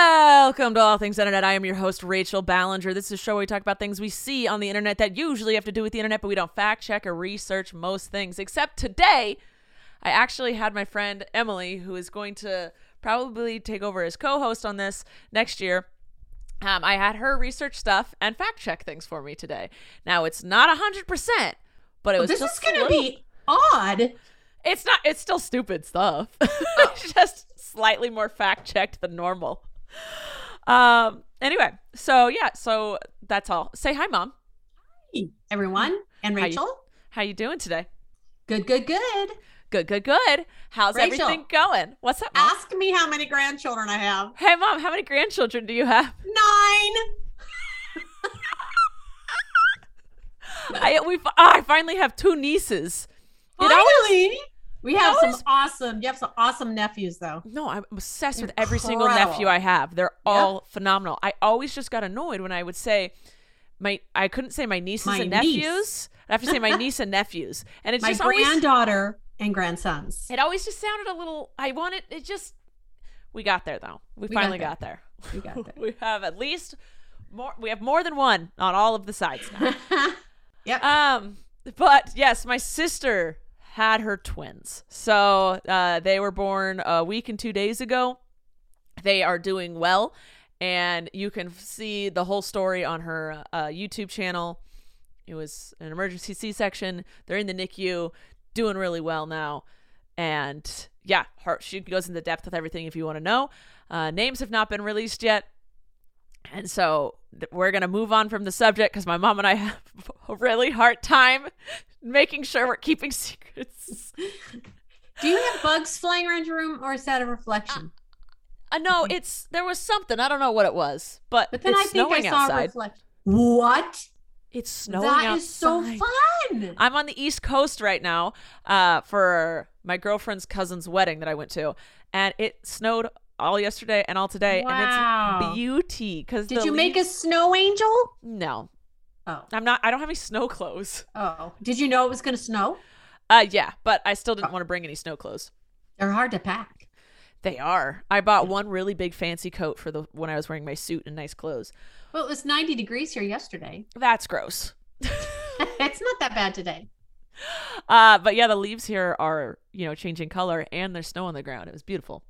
Welcome to All Things Internet. I am your host, Rachel Ballinger. This is a show where we talk about things we see on the internet that usually have to do with the internet, but we don't fact check or research most things. Except today, I actually had my friend Emily, who is going to probably take over as co host on this next year. Um, I had her research stuff and fact check things for me today. Now, it's not 100%, but it was this just is going to little- be odd. It's not. It's still stupid stuff. Oh. it's just slightly more fact checked than normal. Um. Anyway, so yeah. So that's all. Say hi, mom. hi everyone and How you- Rachel. How you doing today? Good, good, good. Good. Good. Good. How's Rachel. everything going? What's up, mom? Ask me how many grandchildren I have. Hey, mom. How many grandchildren do you have? Nine. I we. Oh, I finally have two nieces. It always- Finally. We have some always- awesome. You have some awesome nephews, though. No, I'm obsessed with every single nephew I have. They're all phenomenal. I always just got annoyed when I would say my I couldn't say my nieces My and niece. nephews. I have to say my niece and nephews. And it's My just always granddaughter and grandsons. it always just sounded a little I wanted it just we got there though. We, We got finally there. got there. We got there. we have at least more we have more than one on all of the sides now. yep. Um, but yes, my sister had her twins. So uh, they were born a week and two days ago. They are doing well, and you can see the whole story on her uh, YouTube channel. It was an emergency C-section. They're in the NICU, doing really well now, and yeah, her she goes into depth with everything if you want to know. Uh, names have not been released yet. And so we're going to move on from the subject because my mom and I have a really hard time making sure we're keeping secrets. Do you have bugs flying around your room, or is that a reflection? Uh, no, it's there was something. I don't know what it was, but, But then it's I think I snowing saw a reflection. What? it's snowing That outside. is so fun. I'm on the East Coast right now uh, for my girlfriend's cousin's wedding that I went to, and it snowed all yesterday and all today, and it's beauty. Because Did you make a snow angel? No, Oh. I'm not. I don't have any snow clothes. Oh. Did you know it was going to snow? Uh, yeah, but I still Oh. didn't want to bring any snow clothes. They're hard to pack. They are. I bought one really big fancy coat for the when I was wearing my suit and nice clothes. Well, it was 90 degrees here yesterday. That's gross. it's not that bad today. Uh, but yeah, the leaves here are you know changing color and there's snow on the ground. It was beautiful.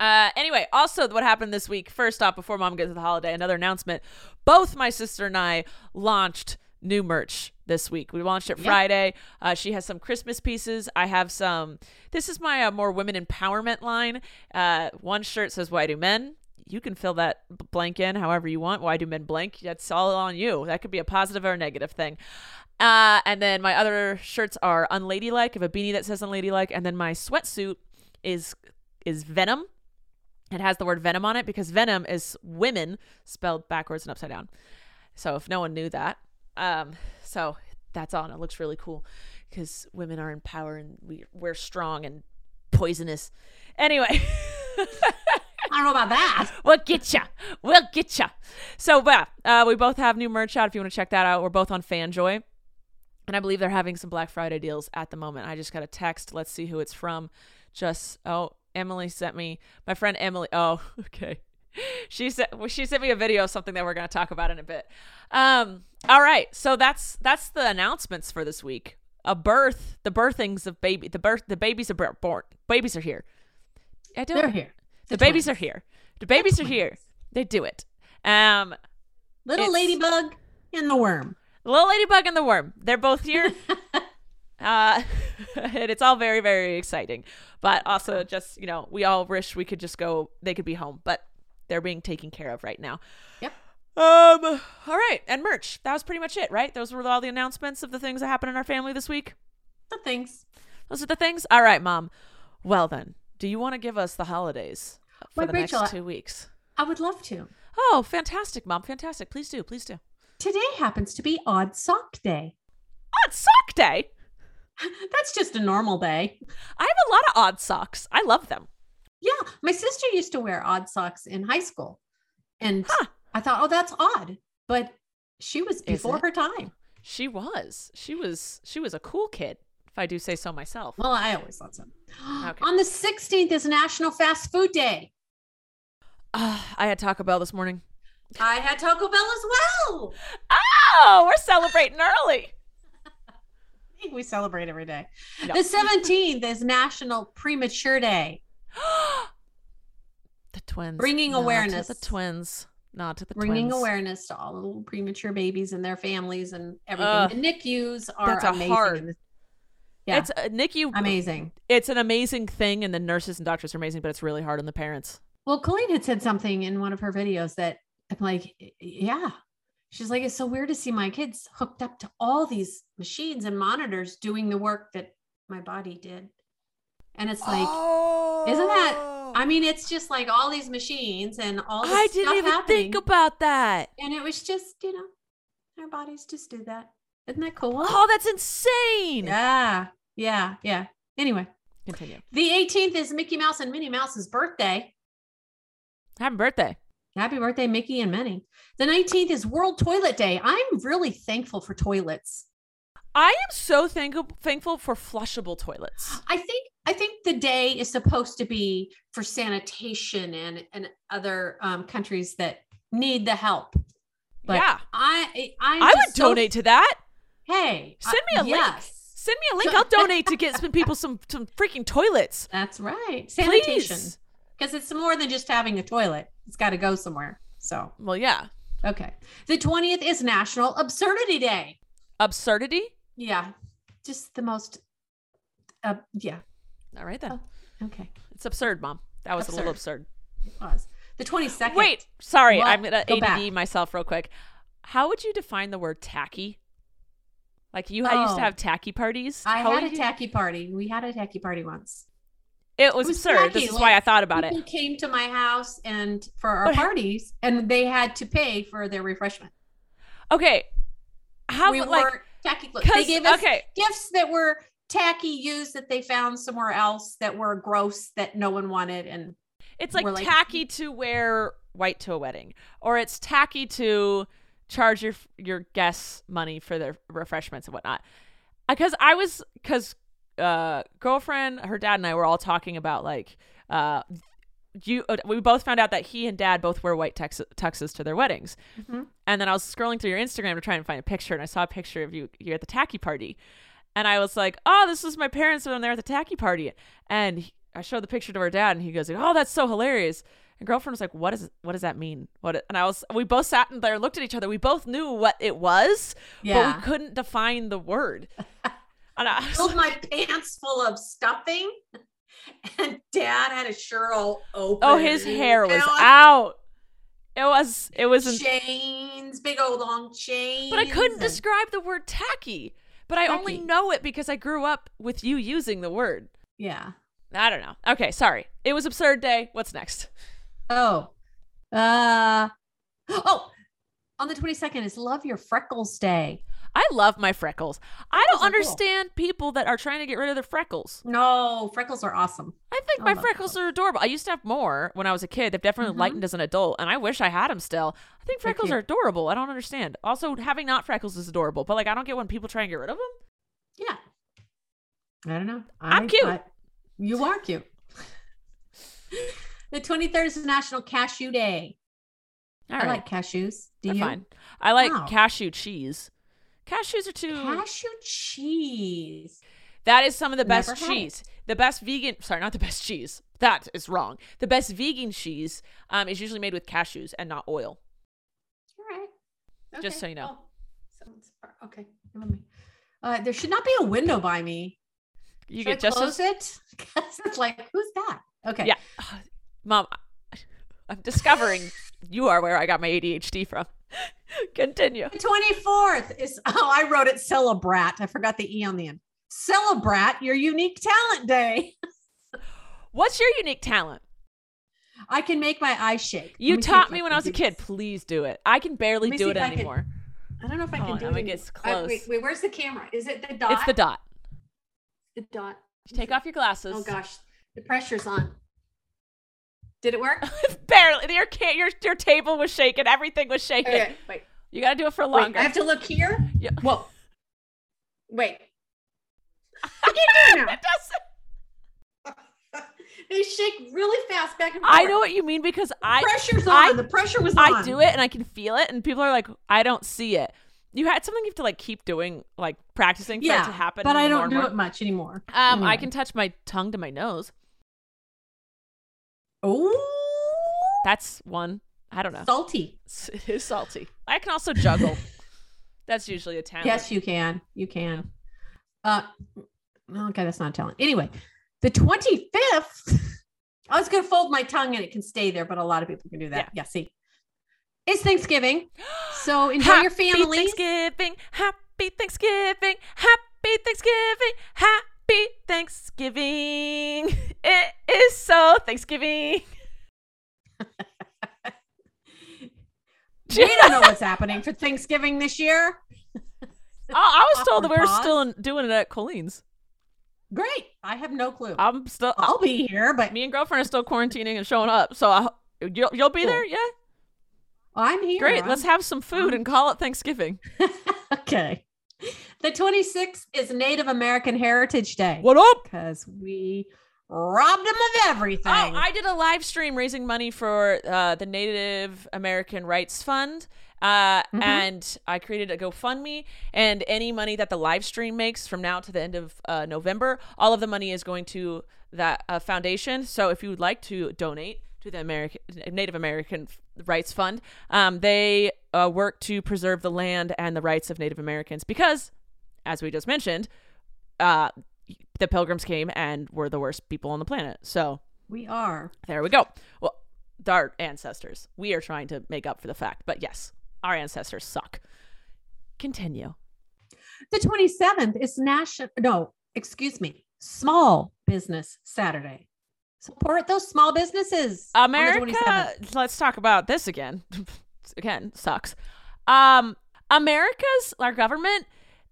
Uh, anyway, also what happened this week? First off, before Mom gets to the holiday, another announcement. Both my sister and I launched new merch this week. We launched it Yeah. Friday. Uh, she has some Christmas pieces. I have some. This is my uh, more women empowerment line. Uh, one shirt says "Why do men?" You can fill that blank in however you want. Why do men blank? That's all on you. That could be a positive or a negative thing. Uh, and then my other shirts are unladylike. I have a beanie that says unladylike, and then my sweatsuit is is Venom. It has the word Venom on it because Venom is women spelled backwards and upside down. So if no one knew that, um, so that's on. It looks really cool because women are in power and we we're strong and poisonous. Anyway, I don't know about that. We'll get ya. We'll get ya. So, yeah, uh, we both have new merch out. If you want to check that out, we're both on Fanjoy. And I believe they're having some Black Friday deals at the moment. I just got a text. Let's see who it's from. Just, oh, Emily sent me, my friend Emily. Oh, okay. She sent well, she sent me a video of something that we're going to talk about in a bit. Um, all right, so that's that's the announcements for this week. A birth, the birthings of baby, the birth, the babies are born. Babies are here. I don't. They're here. The, babies are here. The babies are here. They do it. Um, Little ladybug and the worm. the little ladybug and the worm. They're both here. uh, and it's all very, very exciting. But also, just you know, we all wish we could just go. They could be home, but they're being taken care of right now. Yep. Um. All right, and merch. That was pretty much it, right? Those were all the announcements of the things that happened in our family this week. The things. Those are the things. All right, mom. Well then, do you want to give us the holidays for Why, the Rachel, next two weeks? I would love to. Oh, fantastic, mom. Fantastic. Please do. Please do. Today happens to be Odd Sock Day. Odd sock day. That's just a normal day. I have a lot of odd socks. I love them. Yeah, my sister used to wear odd socks in high school. And Huh. I thought, oh, that's odd. But she was before her time. She was. She was. She was a cool kid, if I do say so myself. Well, I always thought so. Okay. On the 16th is National Fast Food Day. Ah, I had Taco Bell this morning. I had Taco Bell as well. Oh, we're celebrating early. We celebrate every day. No. The 17th is National Premature Day. the twins. Bringing awareness. the twins. Not to the Bringing twins. awareness to all the little premature babies and their families and everything. Ugh. the NICUs are That's a amazing. hard- Yeah, It's uh, NICU. amazing. It's an amazing thing, and the nurses and doctors are amazing, but it's really hard on the parents. Well, Colleen had said something in one of her videos that I'm like, yeah. She's like, it's so weird to see my kids hooked up to all these machines and monitors doing the work that my body did. And it's like, isn't that? I oh. mean, it's just like all these machines and all this Oh. I didn't even happening. think about that. and it was just, you know, our bodies just did that. Isn't that cool? Oh, that's insane. yeah, yeah, yeah. Anyway, Continue. the 18th is Mickey Mouse and Minnie Mouse's birthday. Happy birthday. Happy birthday, Mickey and Minnie. The 19th is World Toilet Day. I'm really thankful for toilets. I am so thank- thankful for flushable toilets. I think I think the day is supposed to be for sanitation and and other um, countries that need the help. But yeah. I I'm I would so- donate to that. Hey, Send me a uh, link. yes, Send me a link. I'll donate to get some people some some freaking toilets. That's right. Sanitation. Because it's more than just having a toilet. It's got to go somewhere. So Well, yeah. okay. The 20th is National Absurdity Day. Absurdity. Yeah. Just the most uh yeah. All right then. Oh. Okay. It's absurd, mom. That was a little absurd. It was. The 22nd. Wait, sorry. What? I'm gonna Go ADD back. myself real quick. How would you define the word tacky? Like you I used Oh. to have tacky parties. I How had a you- tacky party. We had a tacky party once. It was, It was absurd. This is like, why I thought about People it. came to my house and for our But- parties, and they had to pay for their refreshment. Okay. How we like were tacky. They gave us okay. gifts that were tacky used that they found somewhere else that were gross that no one wanted, and It's like, like- tacky to wear white to a wedding, or it's tacky to charge your your guests money for their refreshments and whatnot. Because I was because uh, girlfriend, her dad and I were all talking about like uh, you. Uh, we both found out that he and dad both wear white tux- tuxes to their weddings, Mhm. and then I was scrolling through your Instagram to try and find a picture, and I saw a picture of you you at the tacky party. And I was like, "Oh, this is my parents when they're at the tacky party." And he- I showed the picture to her dad, and he goes, "Oh, that's so hilarious." And girlfriend was like, "What is? What does that mean?" What? And I was, we both sat in there, looked at each other. We both knew what it was, but we couldn't define the word. and I filled my pants full of stuffing, and Dad had his shirt all open. "Oh, his hair was out." It was. It was. chains, big old long chains. But I couldn't describe the word tacky. But I only know it because I grew up with you using the word. Yeah. I don't know. Okay, sorry. It was absurd day. What's next? Oh. Uh. Oh. On the twenty second is Love Your Freckles Day. I love my freckles. I don't are cool. understand people that are trying to get rid of their freckles. No, freckles are awesome. I think I my freckles are adorable. I used to have more when I was a kid. They've definitely Mhm. lightened as an adult, and I wish I had them still. I think freckles are adorable. I don't understand. Also, having not freckles is adorable, but like I don't get when people try and get rid of them. Yeah. I don't know. I'm cute. I- you are cute. the 23rd is National Cashew Day. All I right, like cashews. Do they're you? fine. I like Wow. cashew cheese. Cashews are too. Cashew cheese. That is some of the best Never it. cheese. The best vegan, sorry, not the best cheese. That is wrong. The best vegan cheese um, is usually made with cashews and not oil. All right. Just so you know. Oh, okay. Uh, there should not be a window by me. You Should get I just close as it it's like, who's that? Okay. yeah, mom. I'm discovering you are where I got my ADHD from. Continue. The 24th is, oh, I wrote it Celebrat. I forgot the E on the end. Celebrat your unique talent day. What's your unique talent? I can make my eyes shake. You see taught me when I was a kid. this. Please do it. I can barely do it if I can- anymore. I don't know if I Hold can on, do it. me in- get I- close. wait, wait, where's the camera? Is it the dot? It's the dot. The dot. Take off your glasses. Oh gosh, the pressure's on. Did it work? barely. Your, your your table was shaking. Everything was shaking. Okay, wait. You got to do it for Wait, longer. I have to look here. Yeah. Whoa. Wait. I can't do it it doesn't. they shake really fast back and forth. I know what you mean because I pressure's on. I- the pressure was on. I do it and I can feel it, and people are like, I don't see it. You had something you have to like keep doing, like practicing for Yeah, it to happen. but I don't do more. it much anymore. Um, I can touch my tongue to my nose. Oh, That's one. I don't know. salty. It's- salty. I can also juggle. That's usually a talent. Yes, you can. You can. Uh, okay, that's not a talent. Anyway, the 25th, I was going to fold my tongue and it can stay there, but a lot of people can do that. Yeah, see. It's Thanksgiving. So enjoy your family. Happy. Thanksgiving. Happy Thanksgiving. Happy Thanksgiving. Happy Thanksgiving. It Thanksgiving. We don't know what's happening for Thanksgiving this year. Oh, I was told that we were pause. still in, doing it at Colleen's. Great. I have no clue. I'm still. I'll be here, but me and girlfriend are still quarantining and showing up. So I, you'll you'll be Cool. there, yeah. I'm here. Great. I'm- Let's have some food and call it Thanksgiving. okay. The 26th is Native American Heritage Day. What up? Because we robbed them of everything. Oh, I did a live stream raising money for uh, the Native American Rights Fund. Uh, Mhm. And I created a GoFundMe, and any money that the live stream makes from now to the end of uh, November, all of the money is going to that uh, foundation. So if you would like to donate to the American Native American Rights Fund, um, they uh, work to preserve the land and the rights of Native Americans because, as we just mentioned, uh, the Pilgrims came and were the worst people on the planet. So we are. there we go. Well, our ancestors. We are trying to make up for the fact, but yes, our ancestors suck. Continue. The 27th is National, no, excuse me, Small Business Saturday. Support those small businesses. America, let's talk about this again. again, sucks. Um, America's our government,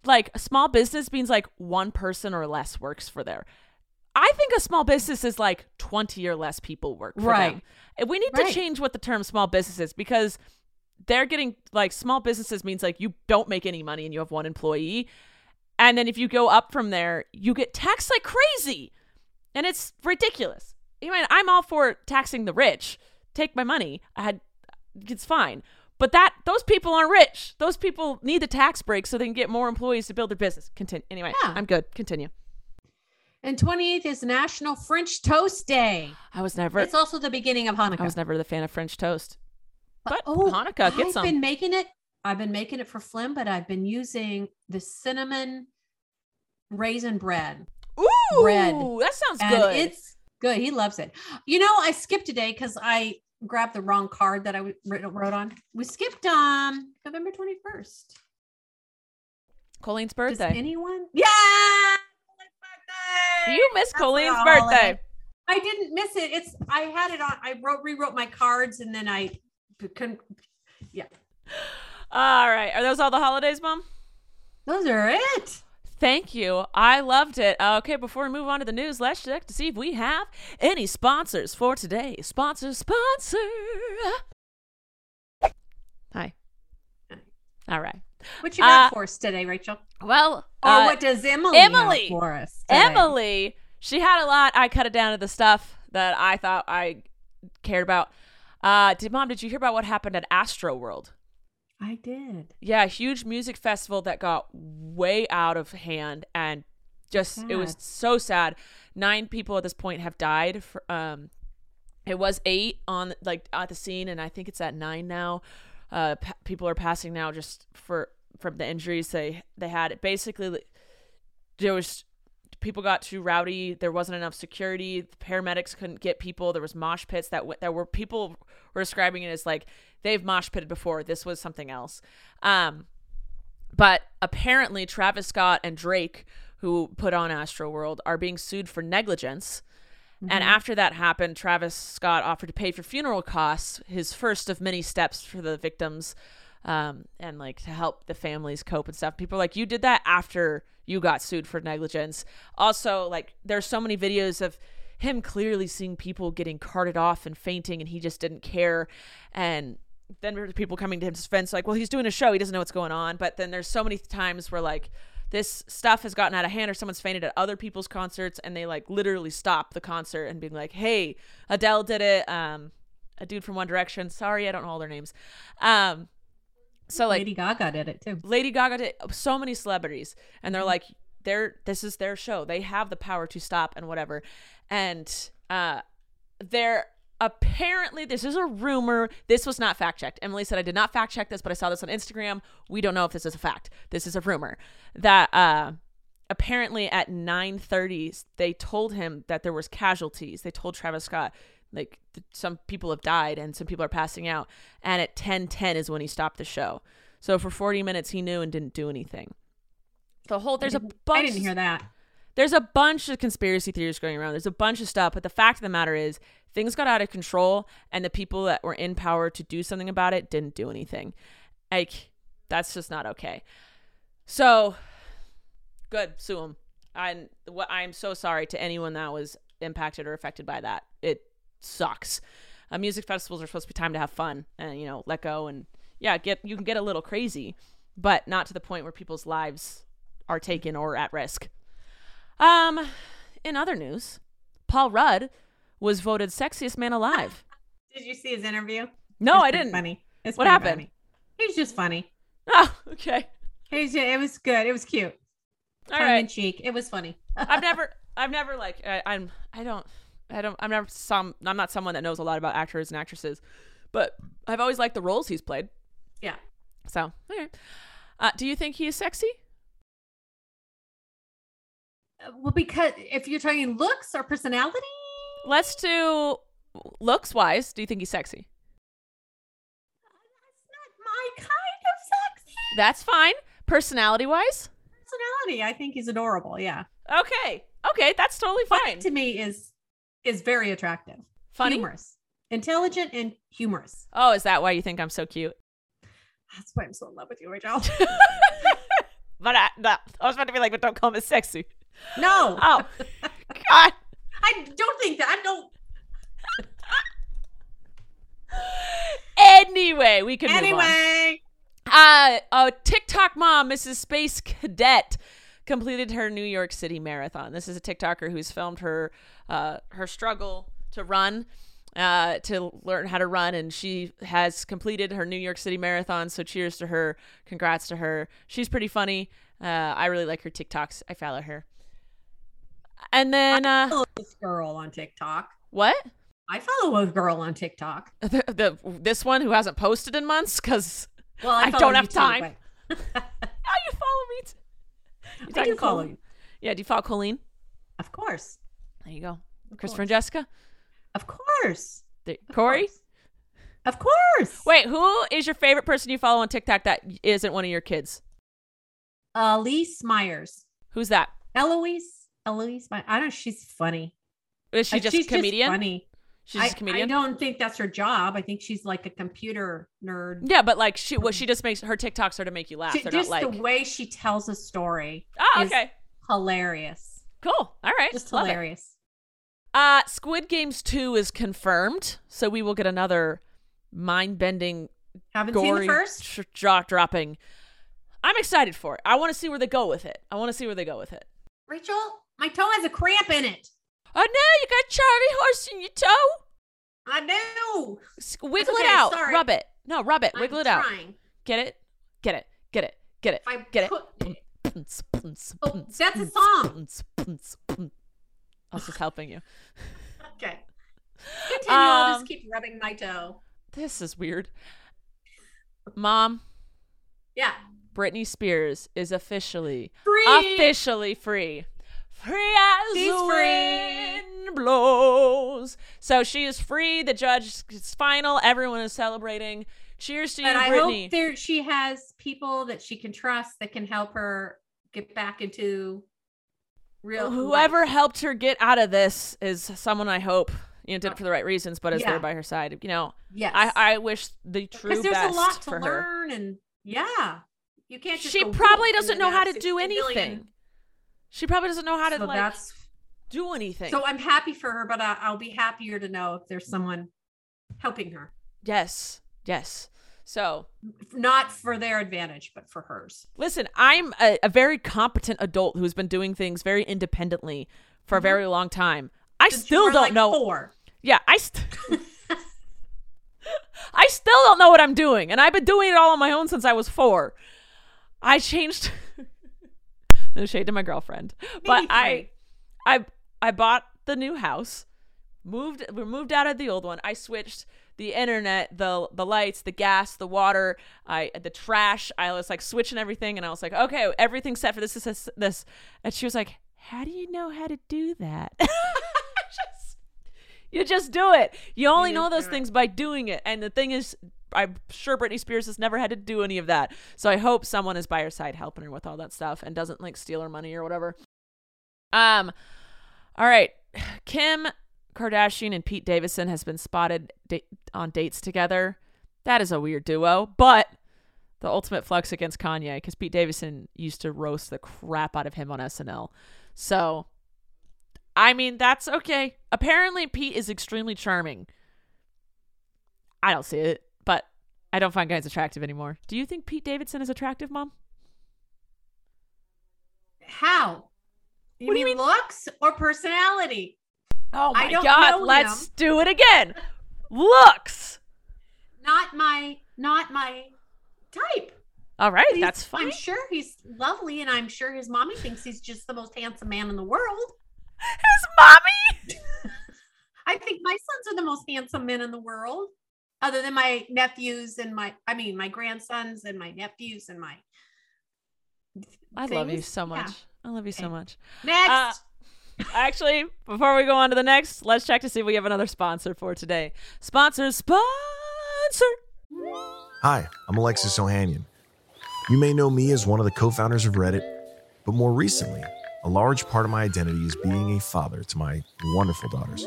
like a small business means like one person or less works for there. I think a small business is like 20 or less people work for Right. them. We need Right. to change what the term small business is because they're getting like small businesses means like you don't make any money and you have one employee. And then if you go up from there, you get taxed like crazy. And it's ridiculous. I mean, I'm all for taxing the rich. Take my money. I had it's fine. But that those people aren't rich. Those people need the tax break so they can get more employees to build their business. Continue. Anyway, Yeah. I'm good. Continue. And 28th is National French Toast Day. I was never It's also the beginning of Hanukkah. I was never the fan of French toast. But oh, Hanukkah, get I've some. been making it. I've been making it for Flynn, but I've been using the cinnamon raisin bread. Ooh, bread. that sounds and good. it's good. He loves it. You know, I skipped a day because I grabbed the wrong card that I wrote on. We skipped um November 21st. Colleen's Does birthday. anyone? Yeah. Birthday! you missed That's Colleen's birthday. I didn't miss it. It's I had it on. I wrote rewrote my cards and then I couldn't. Yeah. All right. Are those all the holidays, Mom? Those are it. Thank you. I loved it. Uh, okay, before we move on to the news, let's check to see if we have any sponsors for today. Sponsor, sponsor. Hi. All right. What you got Uh, for us today, Rachel? Well, Or uh, what does Emily, Emily. have for us? today? Emily, she had a lot. I cut it down to the stuff that I thought I cared about. Uh, did mom? Did you hear about what happened at Astro World? I did. Yeah, huge music festival that got way out of hand and just it was so sad. Nine people at this point have died. For, um, it was eight on like at the scene, and I think it's at nine now. Uh, pa- people are passing now just for from the injuries they they had. It Basically, there was people got too rowdy. There wasn't enough security. The paramedics couldn't get people. There was mosh pits that went. That were people were describing it as like they've mosh pitted before. This was something else. Um, but apparently Travis Scott and Drake, who put on Astro World, are being sued for negligence. And after that happened, Travis Scott offered to pay for funeral costs, his first of many steps for the victims, um, and like to help the families cope and stuff. People are like, you did that after you got sued for negligence. Also, like, there's so many videos of him clearly seeing people getting carted off and fainting, and he just didn't care. And then there's people coming to his defense, like, well, he's doing a show, he doesn't know what's going on. But then there's so many times where like this stuff has gotten out of hand or someone's fainted at other people's concerts and they like literally stop the concert and being like hey adele did it um a dude from one direction sorry i don't know all their names um so like Lady Gaga did it too. Lady Gaga did so many celebrities, and they're like, they're this is their show. They have the power to stop and whatever. And uh, they're apparently this is a rumor. This was not fact checked. Emily said I did not fact check this, but I saw this on Instagram. We don't know if this is a fact. This is a rumor that uh, apparently at 9:30 they told him that there was casualties. They told Travis Scott like th- some people have died and some people are passing out and at 10:10 is when he stopped the show. So for 40 minutes he knew and didn't do anything. The whole there's a bunch I didn't hear that. there's a bunch of conspiracy theories going around. There's a bunch of stuff, but the fact of the matter is things got out of control and the people that were in power to do something about it didn't do anything. Like that's just not okay. So good, sue him. What I'm so sorry to anyone that was impacted or affected by that. It sucks. Uh, music festivals are supposed to be time to have fun and you know let go and yeah get you can get a little crazy, but not to the point where people's lives are taken or at risk. Um, in other news, Paul Rudd was voted sexiest man alive. Did you see his interview? No, It's I didn't. Funny. It's What happened? funny. He was just funny. Oh, okay. He was it was good. It was cute. All Tongue in cheek. It was funny. I've never, I've never like, I, I'm, I don't, I don't, I'm never some, I'm not someone that knows a lot about actors and actresses, but I've always liked the roles he's played. yeah. So, okay. Uh, do you think he is sexy? Uh, Well, because if you're talking looks or personality, Let's do looks wise. Do you think he's sexy? that's not my kind of sexy That's fine. Personality wise, personality. I think he's adorable. Yeah. okay, okay, that's totally Funny fine. to me is is very attractive. Funny. Humorous. Intelligent and humorous. Oh, is that why you think I'm so cute? That's why I'm so in love with you, Rachel. But I, no, I was about to be like, but don't call me sexy. No. Oh, God. I don't think that. I don't. Anyway, we can move on. Anyway. Uh, a TikTok mom, Mrs. Space Cadet, completed her New York City marathon. This is a TikToker who's filmed her uh, her struggle to run, uh, to learn how to run, and she has completed her New York City marathon. So cheers to her, congrats to her. She's pretty funny. Uh, I really like her TikToks. I follow her. And then I uh, follow this girl on TikTok. what? I follow a girl on TikTok. The, the this one who hasn't posted in months because Well, I follow don't have too, time. but- oh, you follow me. You I talking do follow you. Yeah, do you follow Colleen? Of course. There you go. Of Christopher and. Jessica. Of course. There- Of Corey. course. Of course. Wait, who is your favorite person you follow on TikTok that isn't one of your kids? Elyse Myers. Who's that? Eloise. Eloise. My, I don't know. She's funny. Is she Uh, just she's a comedian? funny. She's I, comedian. I don't think that's her job. I think she's like a computer nerd. yeah, but like she what she just makes her TikToks are to make you laugh. She- They're just not like the way she tells a story, Oh, okay. hilarious. Cool. All right. Just hilarious. Uh Squid Games 2 is confirmed, so we will get another mind-bending Haven't seen the first. drop dropping. I'm excited for it. I want to see where they go with it. I want to see where they go with it. Rachel, my toe has a cramp in it. Oh no, you got Charlie horse in your toe. I know. Wiggle okay, it out. sorry. Rub it. No, rub it. I'm Wiggle it out. Get it? Get it. Get it. Get it. I Get it. put- punts, Oh, that's a song. I was just helping you. Okay. Continue. I'll Um, just keep rubbing my toe. This is weird. Mom, Yeah. Britney Spears is officially Free. officially free. Free as She's the free. wind blows. So she is free. The judge is final. Everyone is celebrating. Cheers to you, And I Britney. hope there she has people that she can trust that can help her get back into real. Whoever life. helped her get out of this is someone I hope you know did it for the right reasons, but is Yeah. there by her side. You know, Yes. I I wish the true there's best a lot to for her. and yeah, you can't. Just She probably doesn't know how to do 60 million. She probably doesn't know how to So like that's do anything. so. I'm happy for her, but I, I'll be happier to know if there's someone helping her, yes, yes. So not for their advantage, but for hers. Listen, I'm a, a very competent adult who's been doing things very independently for a Mhm. very long time. I Since still don't like, know. Four. Yeah, I st- I still don't know what I'm doing, and I've been doing it all on my own since I was four. I changed. no shade to my girlfriend, but I. I, I bought the new house. Moved. We moved out of the old one. I switched the internet, the the lights, the gas, the water, I the trash. I was like switching everything, and I was like, okay, everything's set for this, this, this, this. And she was like, how do you know how to do that? Just- you just do it. You only You know those it. things by doing it. And the thing is, I'm sure Britney Spears has never had to do any of that. So I hope someone is by her side helping her with all that stuff and doesn't like steal her money or whatever. Um, all right, Kim Kardashian and Pete Davidson has been spotted da- on dates together. That is a weird duo, but the ultimate flux against Kanye because Pete Davidson used to roast the crap out of him on SNL. So, I mean, that's okay. Apparently, Pete is extremely charming. I don't see it, I don't find guys attractive anymore. Do you think Pete Davidson is attractive, Mom? How? You What do you mean, looks or personality? Oh I my God! Let's him. do it again. Looks. Not my, not my type. All right, He's- that's fine. I'm sure he's lovely, and I'm sure his mommy thinks he's just the most handsome man in the world. His mommy. I think my sons are the most handsome men in the world, other than my nephews and my, I mean, my grandsons and my nephews and my. I love you things. so Yeah. much. I love you so much. Next. Uh, Actually, before we go on to the next, let's check to see if we have another sponsor for today. Sponsor, sponsor. Hi, I'm Alexis Ohanian. You may know me as one of the co founders of Reddit, but more recently, a large part of my identity is being a father to my wonderful daughters.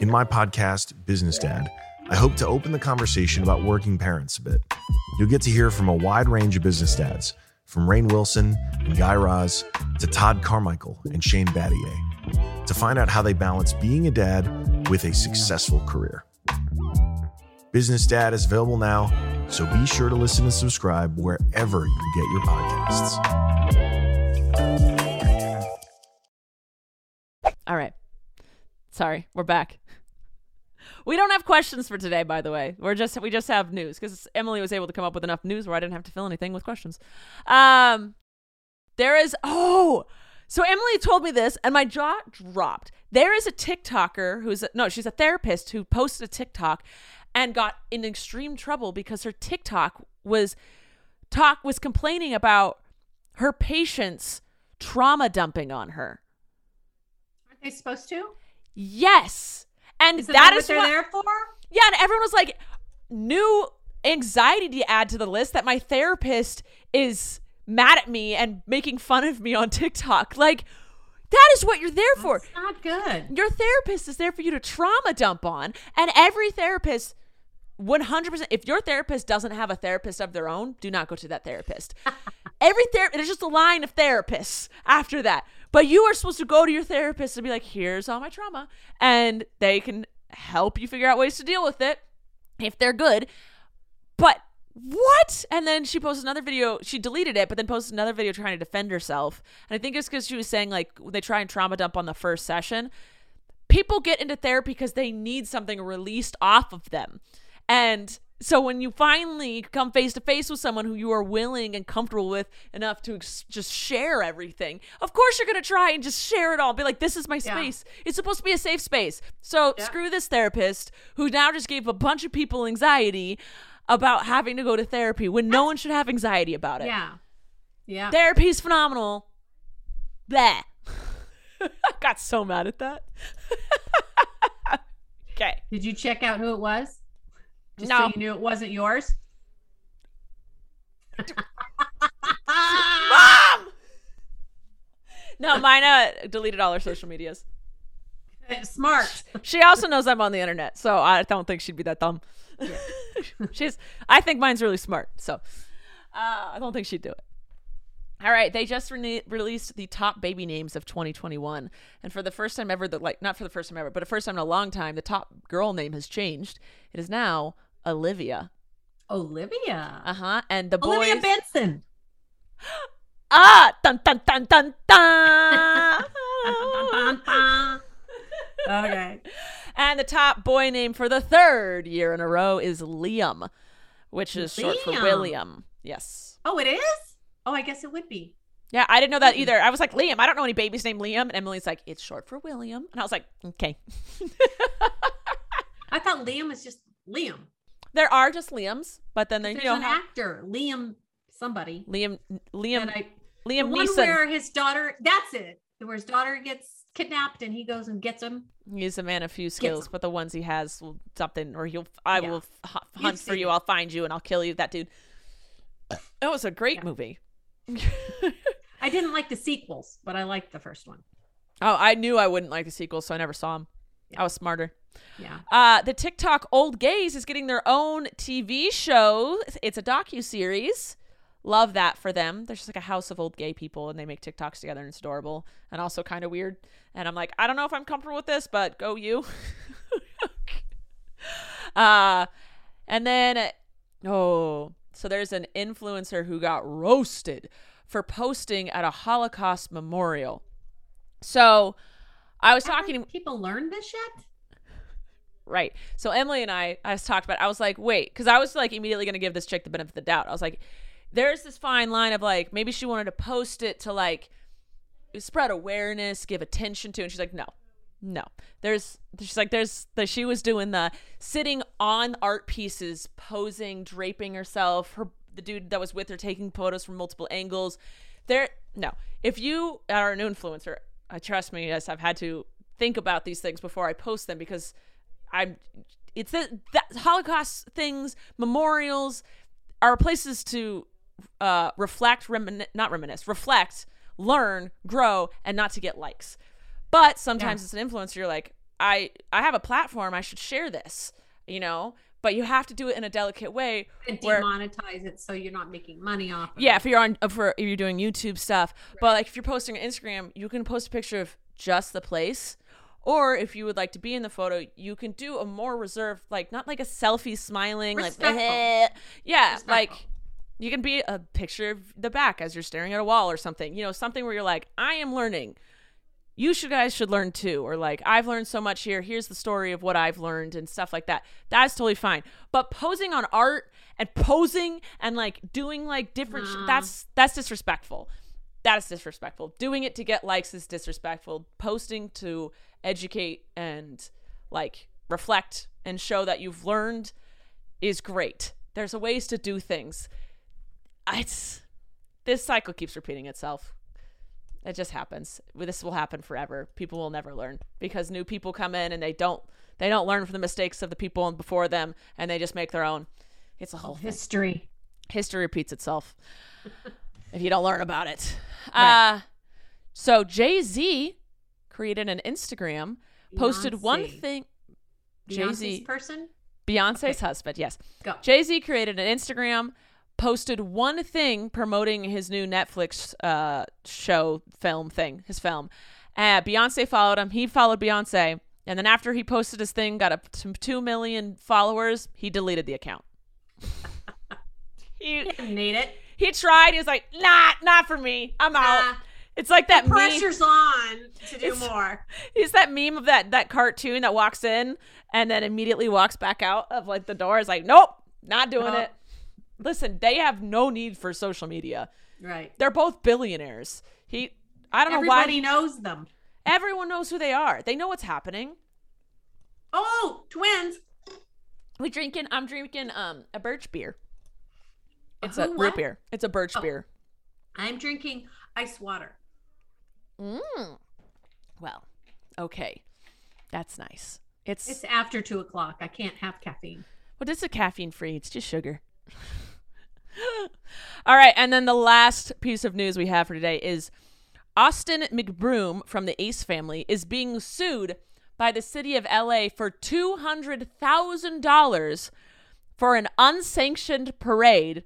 In my podcast, Business Dad, I hope to open the conversation about working parents a bit. You'll get to hear from a wide range of business dads, from Rainn Wilson and Guy Raz to Todd Carmichael and Shane Battier, to find out how they balance being a dad with a successful career. Business Dad is available now, so be sure to listen and subscribe wherever you get your podcasts. All right. Sorry, we're back. We don't have questions for today, by the way. We're just we just have news because Emily was able to come up with enough news where I didn't have to fill anything with questions. Um, there is oh, so Emily told me this, and my jaw dropped. There is a TikToker who's a, no, she's a therapist who posted a TikTok and got in extreme trouble because her TikTok was talk was complaining about her patients trauma dumping on her. Aren't they supposed to? Yes. And Isn't that is what they're there for? Yeah, and everyone was like, new anxiety to add to the list that my therapist is mad at me and making fun of me on TikTok. Like, That is what you're there for. It's not good. Your therapist is there for you to trauma dump on, and every therapist 100% if your therapist doesn't have a therapist of their own, do not go to that therapist. every therapist there's just a line of therapists after that. But you are supposed to go to your therapist and be like, "Here's all my trauma." And they can help you figure out ways to deal with it if they're good. But what? And then she posted another video. She deleted it, but then posted another video trying to defend herself. And I think it's because she was saying like when they try and trauma dump on the first session. People get into therapy because they need something released off of them. And so when you finally come face to face with someone who you are willing and comfortable with enough to ex- just share everything, of course you're going to try and just share it all. Be like, this is my Yeah. space. It's supposed to be a safe space. So Yeah. screw this therapist who now just gave a bunch of people anxiety about having to go to therapy when no one should have anxiety about it. Yeah. Yeah. Therapy's phenomenal. Blah. I got so mad at that. okay. Did you check out who it was? Just No. so you knew it wasn't yours. Mom! No, mine uh, deleted all her social medias. Smart. She also knows I'm on the internet, so I don't think she'd be that dumb. She's, I think mine's really smart, so uh, I don't think she'd do it. All right, they just re- released the top baby names of 2021, and for the first time ever, the like not for the first time ever, but the first time in a long time, the top girl name has changed. It is now Olivia. Olivia. Uh huh. And the boys. Olivia Benson. ah, dun dun dun dun dun. okay. And the top boy name for the third year in a row is Liam, which is short for William. Yes. Oh, it is? Oh, I guess it would be. Yeah, I didn't know that either. I was like, Liam, I don't know any babies named Liam. And Emily's like, it's short for William. And I was like, okay. I thought Liam was just Liam. There are just Liams, but then there, There's you know, an actor, Liam somebody. Liam, Liam, I, Liam one Neeson. where his daughter, that's it. Where his daughter gets kidnapped and he goes and gets him. He's a man of few skills, but the ones he has will something, or he'll, I Yeah. will You've hunt for you. it. I'll find you and I'll kill you. That dude. That was a great Yeah. movie. I didn't like the sequels, but I liked the first one. Oh, I knew I wouldn't like the sequel, so I never saw him. Yeah. I was smarter. Yeah. Uh, the TikTok Old Gays is getting their own TV show. It's a docu series. Love that for them. There's just like a house of old gay people, and they make TikToks together, and it's adorable and also kind of weird. And I'm like, I don't know if I'm comfortable with this, but go you. uh, and then oh, so there's an influencer who got roasted for posting at a Holocaust memorial. So I was talking to Haven't people learned this yet? Right. So Emily and I, I was talked about. I was like, wait, because I was like immediately going to give this chick the benefit of the doubt. I was like, there's this fine line of like maybe she wanted to post it to like spread awareness, give attention to, and she's like, no, no. There's she's like there's the she was doing the sitting on art pieces, posing, draping herself. Her the dude that was with her taking photos from multiple angles. There, no. If you are an influencer, I trust me. Yes, I've had to think about these things before I post them because I'm. It's the that Holocaust things, memorials, are places to uh, reflect, remin- not reminisce, reflect, learn, grow, and not to get likes. But sometimes Yeah. as an influencer, you're like, I I have a platform, I should share this, you know. But you have to do it in a delicate way. And where- demonetize it so you're not making money off. Of yeah, it. if you're on for if you're doing YouTube stuff, but like if you're posting on Instagram, you can post a picture of just the place. Or if you would like to be in the photo, you can do a more reserved, like not like a selfie smiling, Respectful. like yeah, Respectful. like you can be a picture of the back as you're staring at a wall or something. You know, something where you're like, I am learning. You should guys should learn too, or like I've learned so much here. Here's the story of what I've learned and stuff like that. That's totally fine. But posing on art and posing and like doing like different sh- mm. that's that's disrespectful. That is disrespectful. Doing it to get likes is disrespectful. Posting to educate and like reflect and show that you've learned is great. There's a ways to do things. It's this cycle keeps repeating itself. It just happens. This will happen forever. People will never learn because new people come in and they don't they don't learn from the mistakes of the people before them and they just make their own. It's a whole thing. history. History repeats itself if you don't learn about it. Uh so Jay-Z created an Instagram, posted one thing. Jay Z person. Beyonce's Okay. husband, yes. Go. Jay Z created an Instagram, posted one thing promoting his new Netflix uh, show film thing, his film. Uh, Beyonce followed him. He followed Beyonce. And then after he posted his thing, got up to 2 million followers, he deleted the account. he, Didn't need it. he tried. He was like, nah, not for me. I'm out. It's like that meme. Pressure's on to do It's- more. It's that meme of that that cartoon that walks in and then immediately walks back out of like the door. It's like, nope, not doing Nope. it. Listen, they have no need for social media. Right. They're both billionaires. He, I don't Everybody know why. Everybody knows them. Everyone knows who they are. They know what's happening. Oh, twins. We drinking. I'm drinking um a birch beer. It's A root beer. It's a birch Oh. beer. I'm drinking ice water. Mm. Well, okay, that's nice. It's, It's after two o'clock. I can't have caffeine. Well, this is caffeine free. It's just sugar. All right, and then the last piece of news we have for today is Austin McBroom from the Ace family is being sued by the city of LA for $200,000 for an unsanctioned parade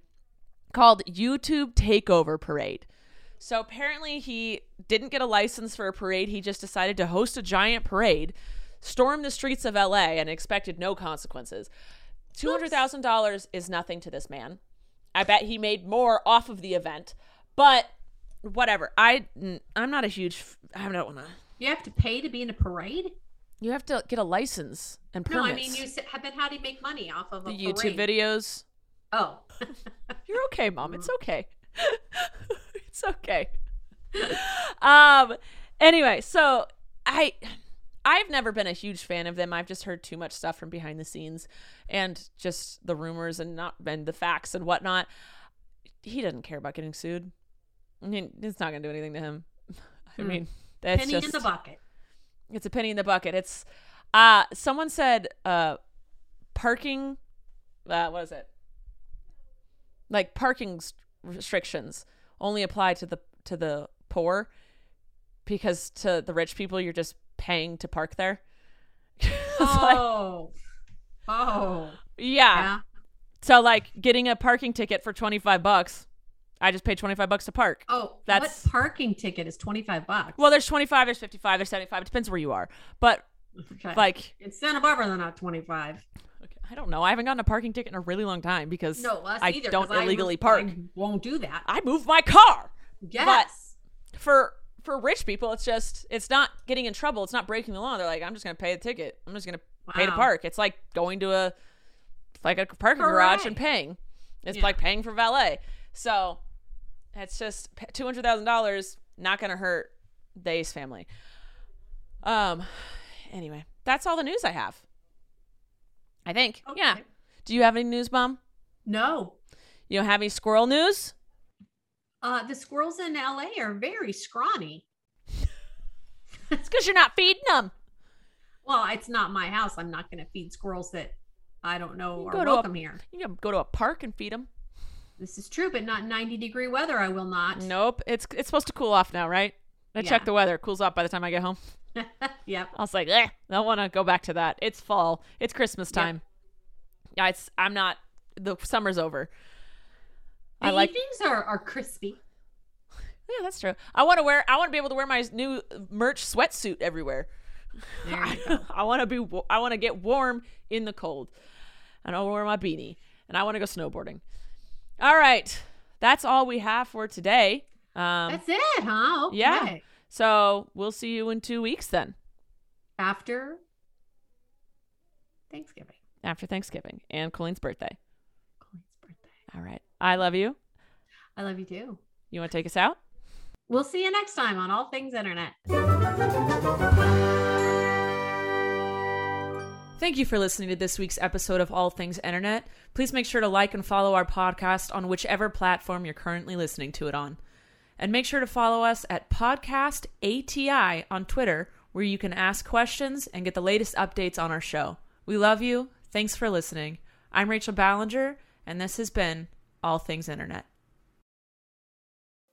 called YouTube Takeover Parade. So apparently he didn't get a license for a parade. He just decided to host a giant parade, storm the streets of LA, and expected no consequences. $200,000 is nothing to this man. I bet he made more off of the event, but whatever. I I'm not a huge I don't want to. You have to pay to be in a parade? You have to get a license and No. I mean you said then how do you make money off of a the YouTube parade? videos. Oh. You're okay, mom. It's okay. it's okay. um anyway, so I I've never been a huge fan of them. I've just heard too much stuff from behind the scenes and just the rumors and not and the facts and whatnot. He doesn't care about getting sued. I mean, it's not gonna do anything to him. I Hmm. mean, that's a Penny just in the bucket. it's a penny in the bucket. It's uh someone said uh parking uh what is it? Like parking s- restrictions only apply to the to the poor because to the rich people you're just paying to park there. It's like- Oh. oh. yeah. Yeah. So like getting a parking ticket for 25 bucks, I just pay 25 bucks to park. Oh, That's- what parking ticket is 25 bucks? Well, there's 25, there's 55, there's 75. It depends where you are. But okay. like in Santa Barbara they're not 25. I don't know. I haven't gotten a parking ticket in a really long time because No, I either. don't I illegally was- park. I won't do that. I move my car. yes. For for rich people, it's just it's not getting in trouble. It's not breaking the law. They're like, I'm just gonna pay the ticket. I'm just gonna pay to park. It's like going to a like a parking garage and paying. It's Yeah. like paying for valet. So it's just two hundred thousand dollars. Not gonna hurt the Ace family. Um. Anyway, that's all the news I have. I think. Yeah. Do you have any news, Mom? No. You don't have any squirrel news? Uh, the squirrels in LA are very scrawny. It's because you're not feeding them. Well, it's not my house. I'm not going to feed squirrels that I don't know are go to a- welcome here. You can go to a park and feed them. This is true, but not 90 degree weather. I will not. Nope. It's it's supposed to cool off now, right? I Yeah. checked the weather. It cools off by the time I get home. yep. I was like, eh, I don't want to go back to that. It's fall. It's Christmas time. Yeah, it's. I'm not. The summer's over. The I like. evenings are, are crispy. Yeah, that's true. I want to wear. I want to be able to wear my new merch sweatsuit everywhere. Go. I want to be. I want to get warm in the cold, and I want to wear my beanie, and I want to go snowboarding. All right, that's all we have for today. Um, That's it, huh? Okay. yeah. So we'll see you in two weeks then, After Thanksgiving. after Thanksgiving and Colleen's birthday. Colleen's birthday. All right, I love you. I love you too. You want to take us out? We'll see you next time on All Things Internet. Thank you for listening to this week's episode of All Things Internet. Please make sure to like and follow our podcast on whichever platform you're currently listening to it on. And make sure to follow us at Podcast ATI on Twitter, where you can ask questions and get the latest updates on our show. We love you. Thanks for listening. I'm Rachel Ballinger, and this has been All Things Internet.